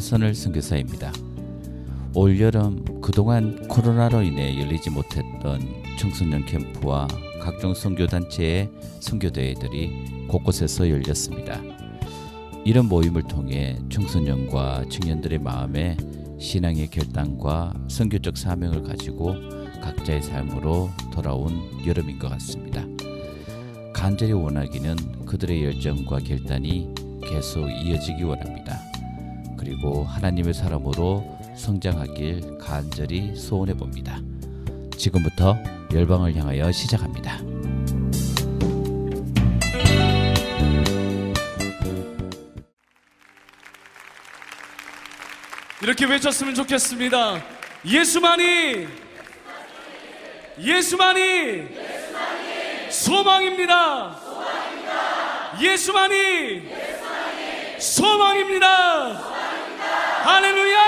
최선을 선교사입니다. 올 여름 그동안 코로나로 인해 열리지 못했던 청소년 캠프와 각종 선교단체의 선교대회들이 곳곳에서 열렸습니다. 이런 모임을 통해 청소년과 청년들의 마음에 신앙의 결단과 선교적 사명을 가지고 각자의 삶으로 돌아온 여름인 것 같습니다. 간절히 원하기는 그들의 열정과 결단이 계속 이어지기 원합니다. 그리고 하나님의 사람으로 성장하길 간절히 소원해 봅니다. 지금부터 열방을 향하여 시작합니다. 이렇게 외쳤으면 좋겠습니다. 예수만이 예수만이 소망입니다. 예수만이 소망입니다. 할렐루야!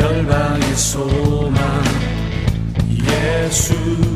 열방의 소망 예수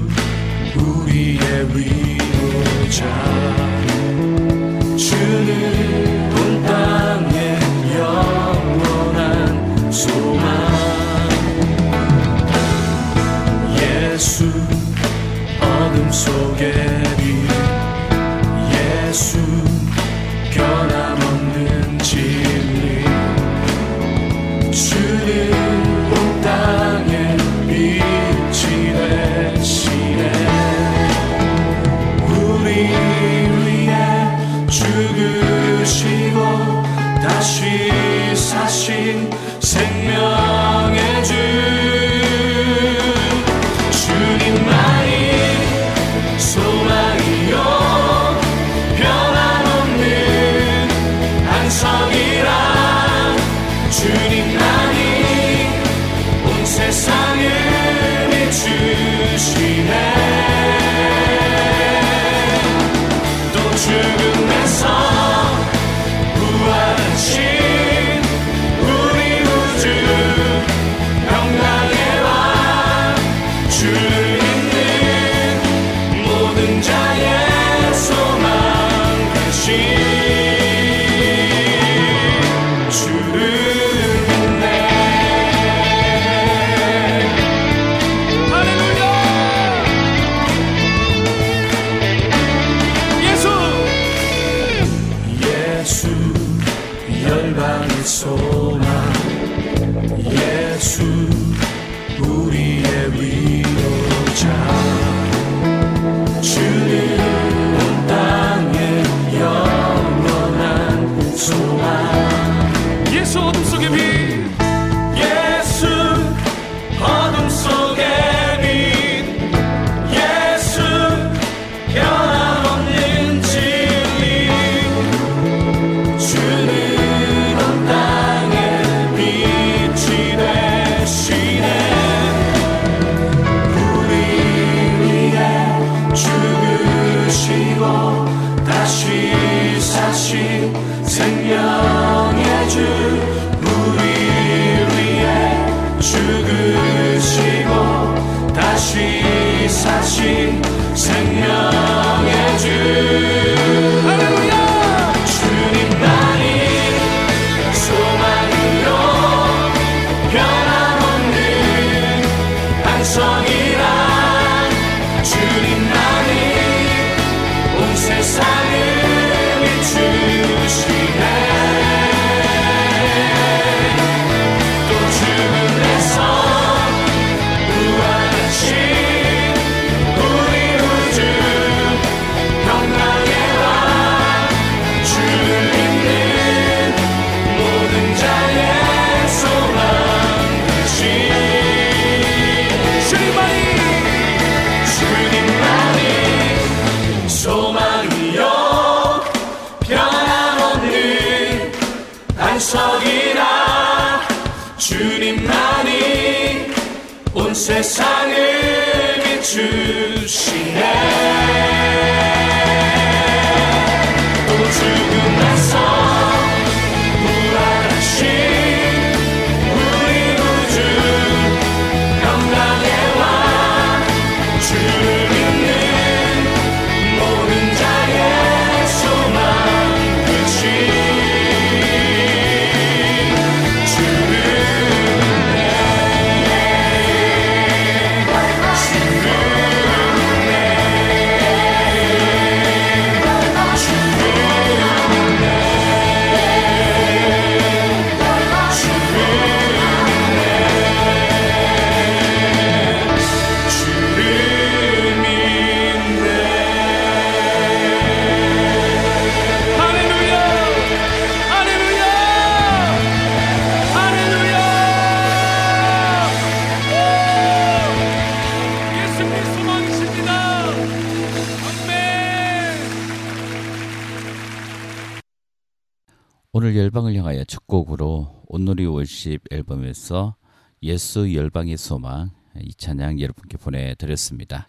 월십 앨범에서 예수 열방의 소망 이 찬양 여러분께 보내드렸습니다.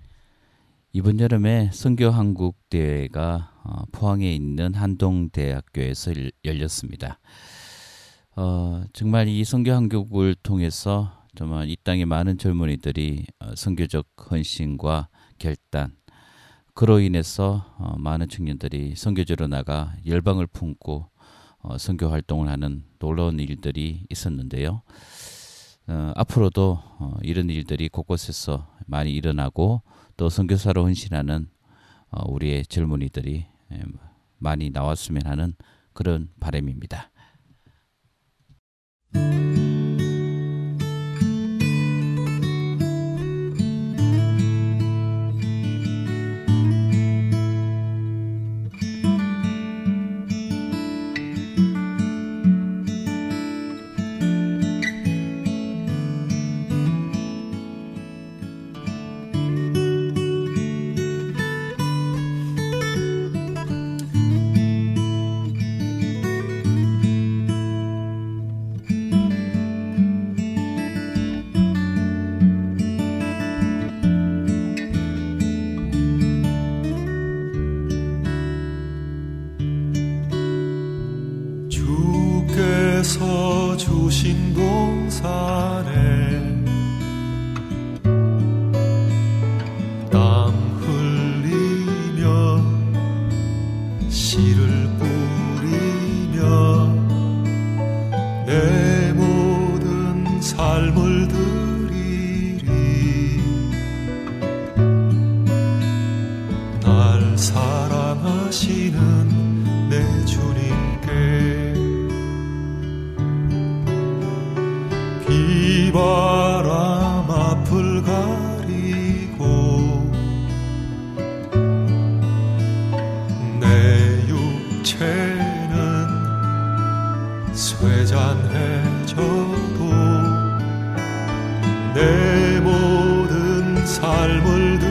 이번 여름에 선교 한국 대회가 어, 포항에 있는 한동대학교에서 열- 열렸습니다. 어, 정말 이 선교 한국을 통해서 정말 이 땅의 많은 젊은이들이 어, 선교적 헌신과 결단 그로 인해서 어, 많은 청년들이 선교지로 나가 열방을 품고 어, 선교 활동을 하는 놀라운 일들이 있었는데요. 어, 앞으로도 어, 이런 일들이 곳곳에서 많이 일어나고 또 선교사로 헌신하는 어, 우리의 젊은이들이 에, 많이 나왔으면 하는 그런 바람입니다. 쇠잔해져도 내 모든 삶을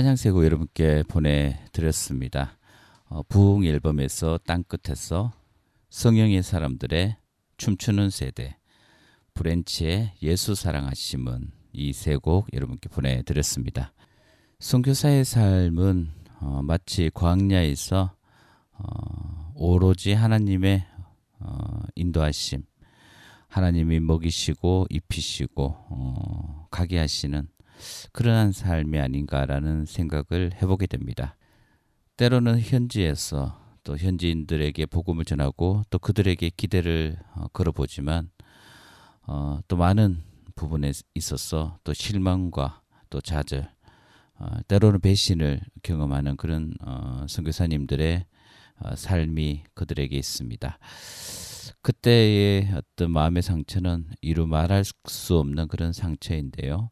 찬양 세 곡 여러분께 보내드렸습니다. 어, 부흥 앨범에서 땅끝에서 성령의 사람들의 춤추는 세대 브랜치의 예수 사랑하심은 이 세 곡 여러분께 보내드렸습니다. 선교사의 삶은 어, 마치 광야에서 어, 오로지 하나님의 어, 인도하심, 하나님이 먹이시고 입히시고 어, 가게 하시는 그러한 삶이 아닌가라는 생각을 해보게 됩니다. 때로는 현지에서 또 현지인들에게 복음을 전하고 또 그들에게 기대를 어, 걸어보지만 어, 또 많은 부분에 있어서 또 실망과 또 좌절, 어, 때로는 배신을 경험하는 그런 어, 선교사님들의 어, 삶이 그들에게 있습니다. 그때의 어떤 마음의 상처는 이루 말할 수 없는 그런 상처인데요.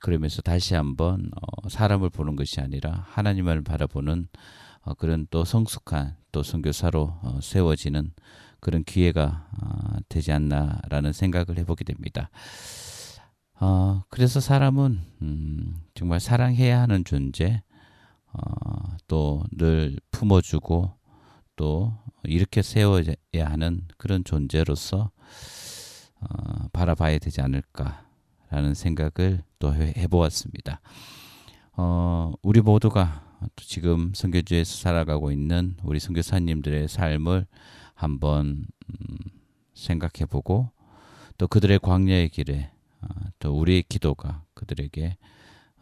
그러면서 다시 한번 어, 사람을 보는 것이 아니라 하나님을 바라보는 어, 그런 또 성숙한 또 선교사로 어, 세워지는 그런 기회가 어, 되지 않나라는 생각을 해보게 됩니다. 어, 그래서 사람은 음, 정말 사랑해야 하는 존재, 어, 또 늘 품어주고 또 이렇게 세워야 하는 그런 존재로서 어, 바라봐야 되지 않을까 라는 생각을 또 해, 해보았습니다. 어, 우리 모두가 지금 선교주에서 살아가고 있는 우리 선교사님들의 삶을 한번 음, 생각해보고 또 그들의 광야의 길에 어, 또 우리의 기도가 그들에게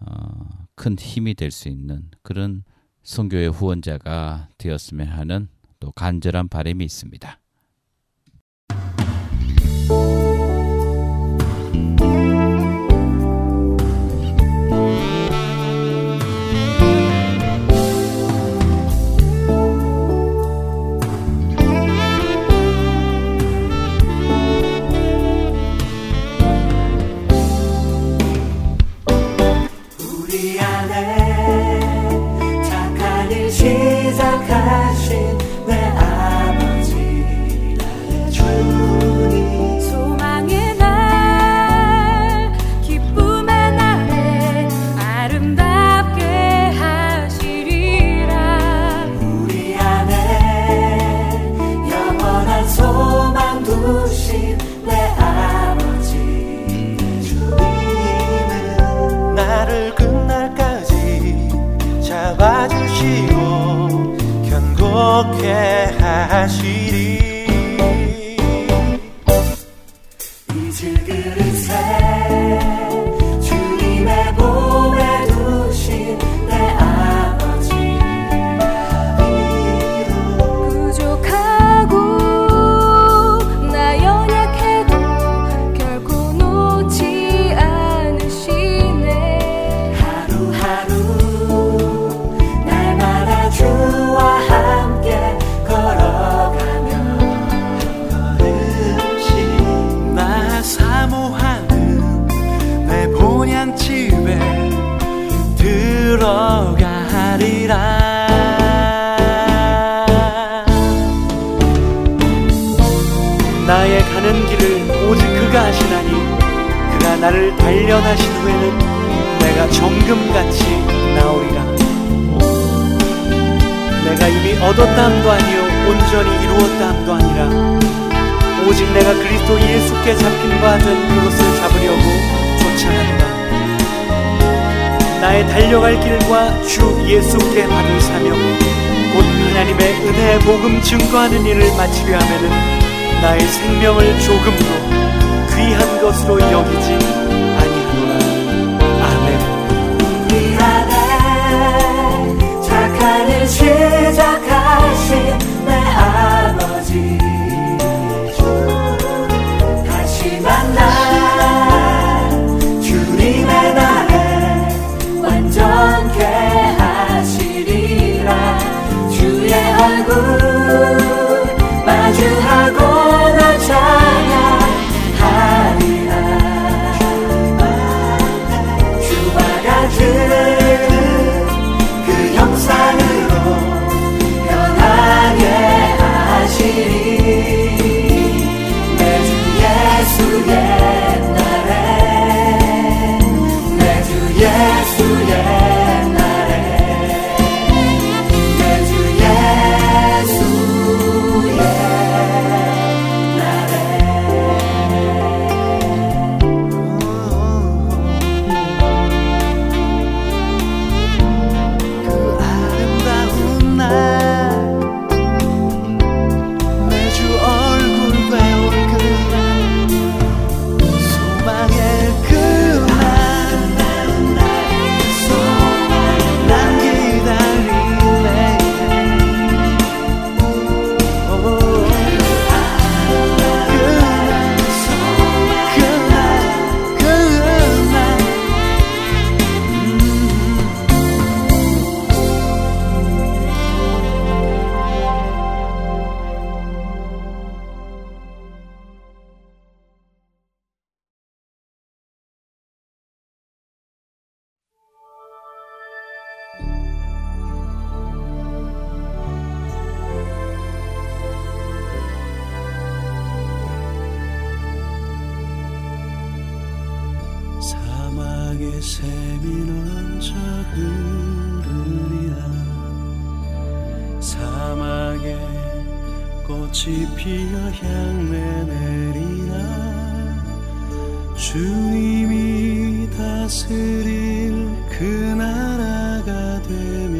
어, 큰 힘이 될 수 있는 그런 선교의 후원자가 되었으면 하는 또 간절한 바람이 있습니다. 꽃이 피어 향내 내리나 주님이 다스릴 그 나라가 되면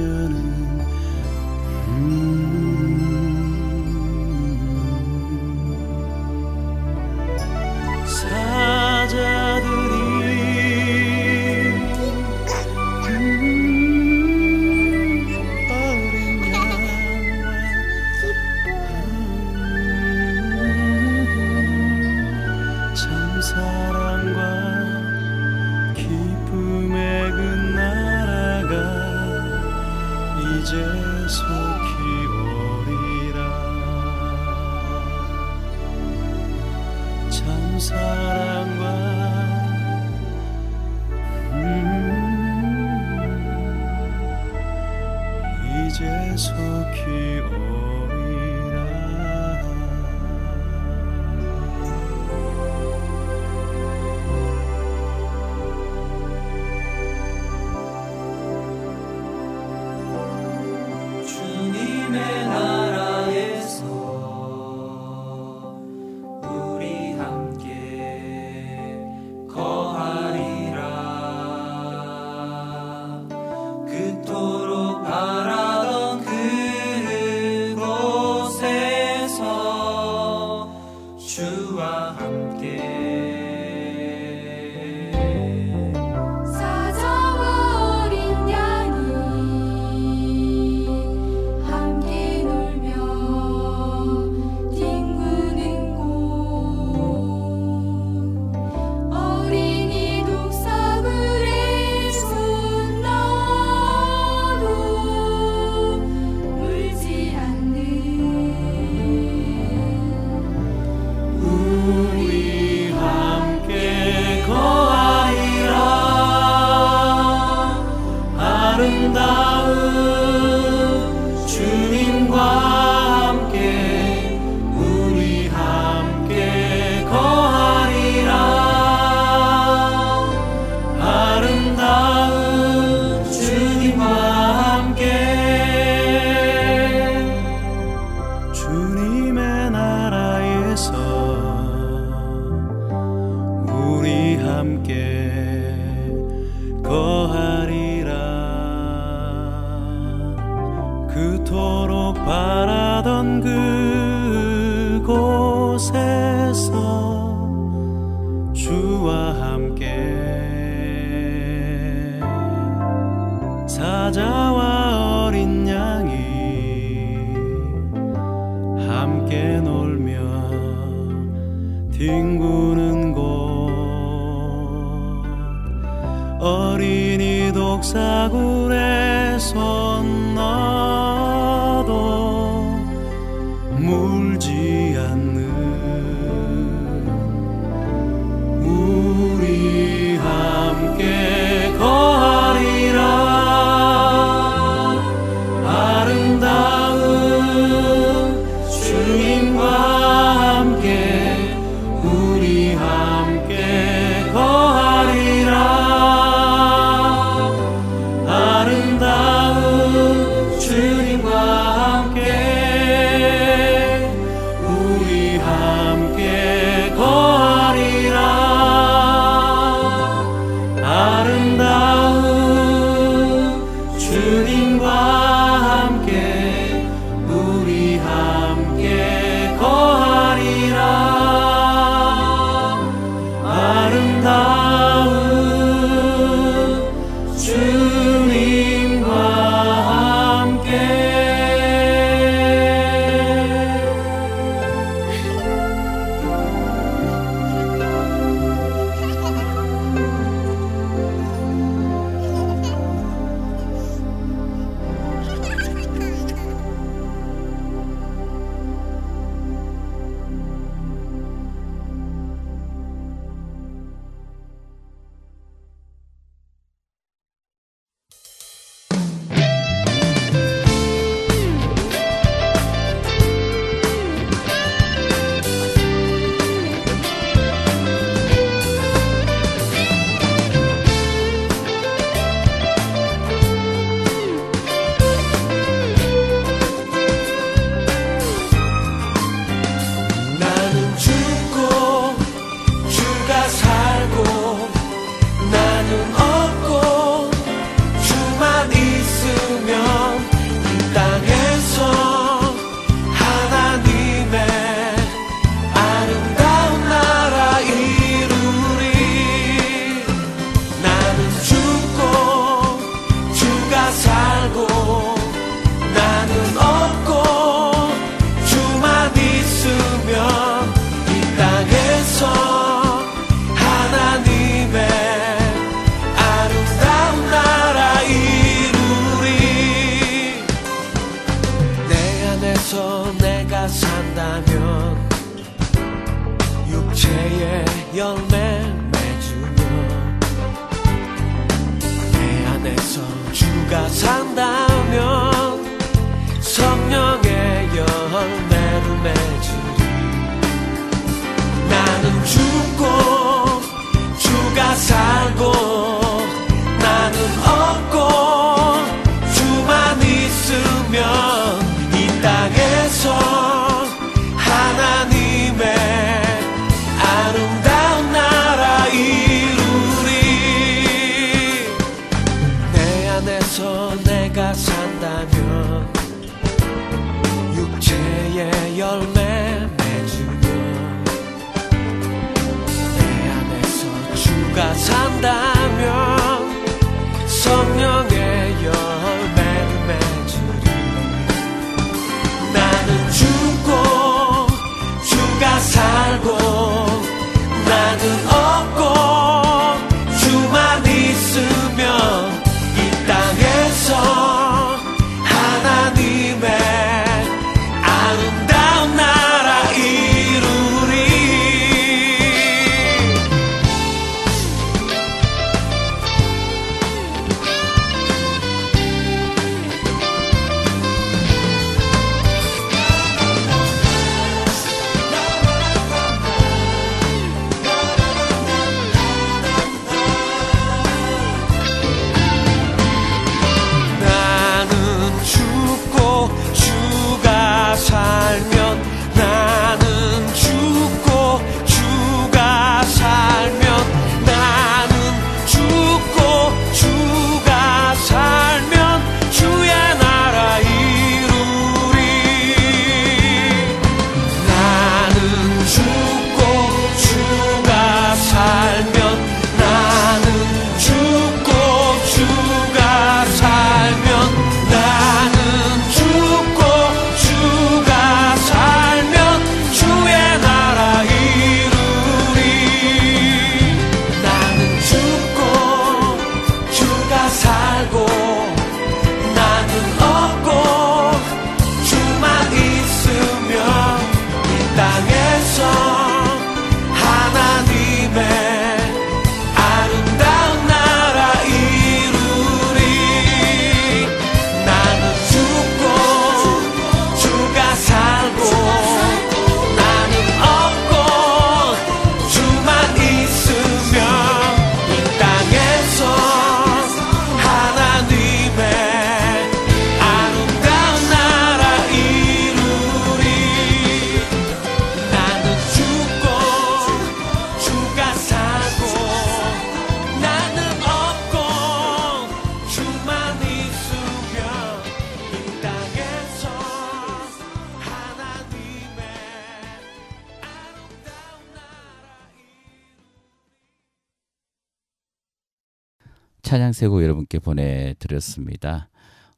세곡 여러분께 보내드렸습니다.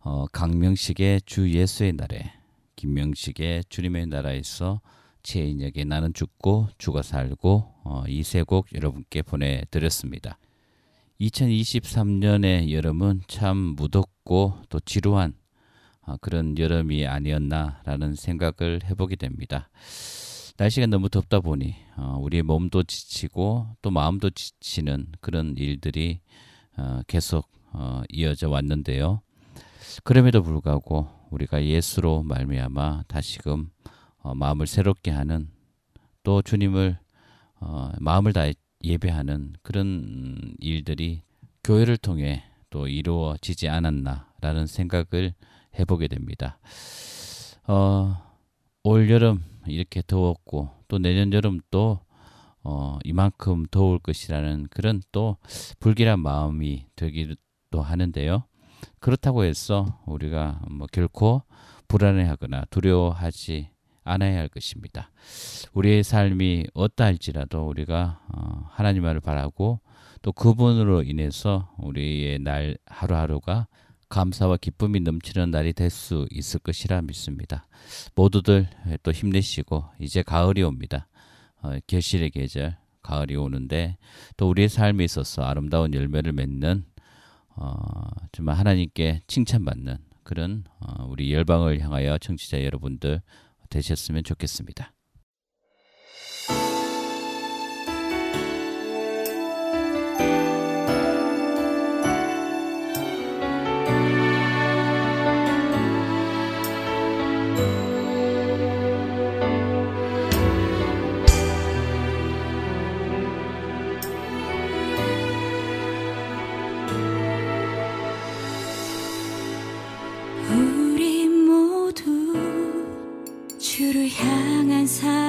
어, 강명식의 주 예수의 날에 김명식의 주님의 나라에서 최인혁의 나는 죽고 주가 살고 어, 이세곡 여러분께 보내드렸습니다. 2023년의 여름은 참 무덥고 또 지루한 어, 그런 여름이 아니었나라는 생각을 해보게 됩니다. 날씨가 너무 덥다 보니 어, 우리의 몸도 지치고 또 마음도 지치는 그런 일들이 어, 계속 어, 이어져 왔는데요. 그럼에도 불구하고 우리가 예수로 말미암아 다시금 어, 마음을 새롭게 하는 또 주님을 어, 마음을 다해 예배하는 그런 일들이 교회를 통해 또 이루어지지 않았나라는 생각을 해보게 됩니다. 어, 올 여름 이렇게 더웠고 또 내년 여름 또 어, 이만큼 더울 것이라는 그런 또 불길한 마음이 들기도 하는데요. 그렇다고 해서 우리가 뭐 결코 불안해하거나 두려워하지 않아야 할 것입니다. 우리의 삶이 어떠할지라도 우리가 어, 하나님을 바라고 또 그분으로 인해서 우리의 날 하루하루가 감사와 기쁨이 넘치는 날이 될 수 있을 것이라 믿습니다. 모두들 또 힘내시고 이제 가을이 옵니다. 어, 결실의 계절 가을이 오는데 또 우리의 삶에 있어서 아름다운 열매를 맺는 어, 정말 하나님께 칭찬받는 그런 어, 우리 열방을 향하여 청취자 여러분들 되셨으면 좋겠습니다. 주를 향한 삶.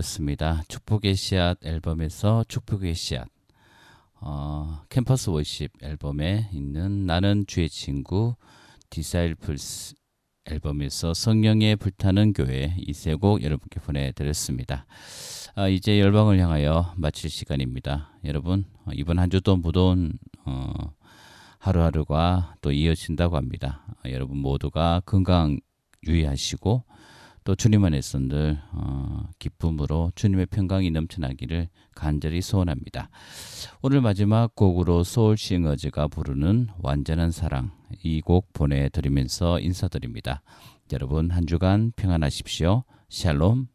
들려드렸습니다. 축복의 씨앗 앨범에서 축복의 씨앗 어, 캠퍼스 월십 앨범에 있는 나는 주의 친구 디사이플스 앨범에서 성령의 불타는 교회 이세곡 여러분께 보내드렸습니다. 아, 이제 열방을 향하여 마칠 시간입니다. 여러분 어, 이번 한 주도 무더운 어, 하루하루가 또 이어진다고 합니다. 어, 여러분 모두가 건강 유의하시고 또 주님 안에선들 어, 기쁨으로 주님의 평강이 넘쳐나기를 간절히 소원합니다. 오늘 마지막 곡으로 소울 싱어즈가 부르는 완전한 사랑 이 곡 보내드리면서 인사드립니다. 여러분 한 주간 평안하십시오. 샬롬.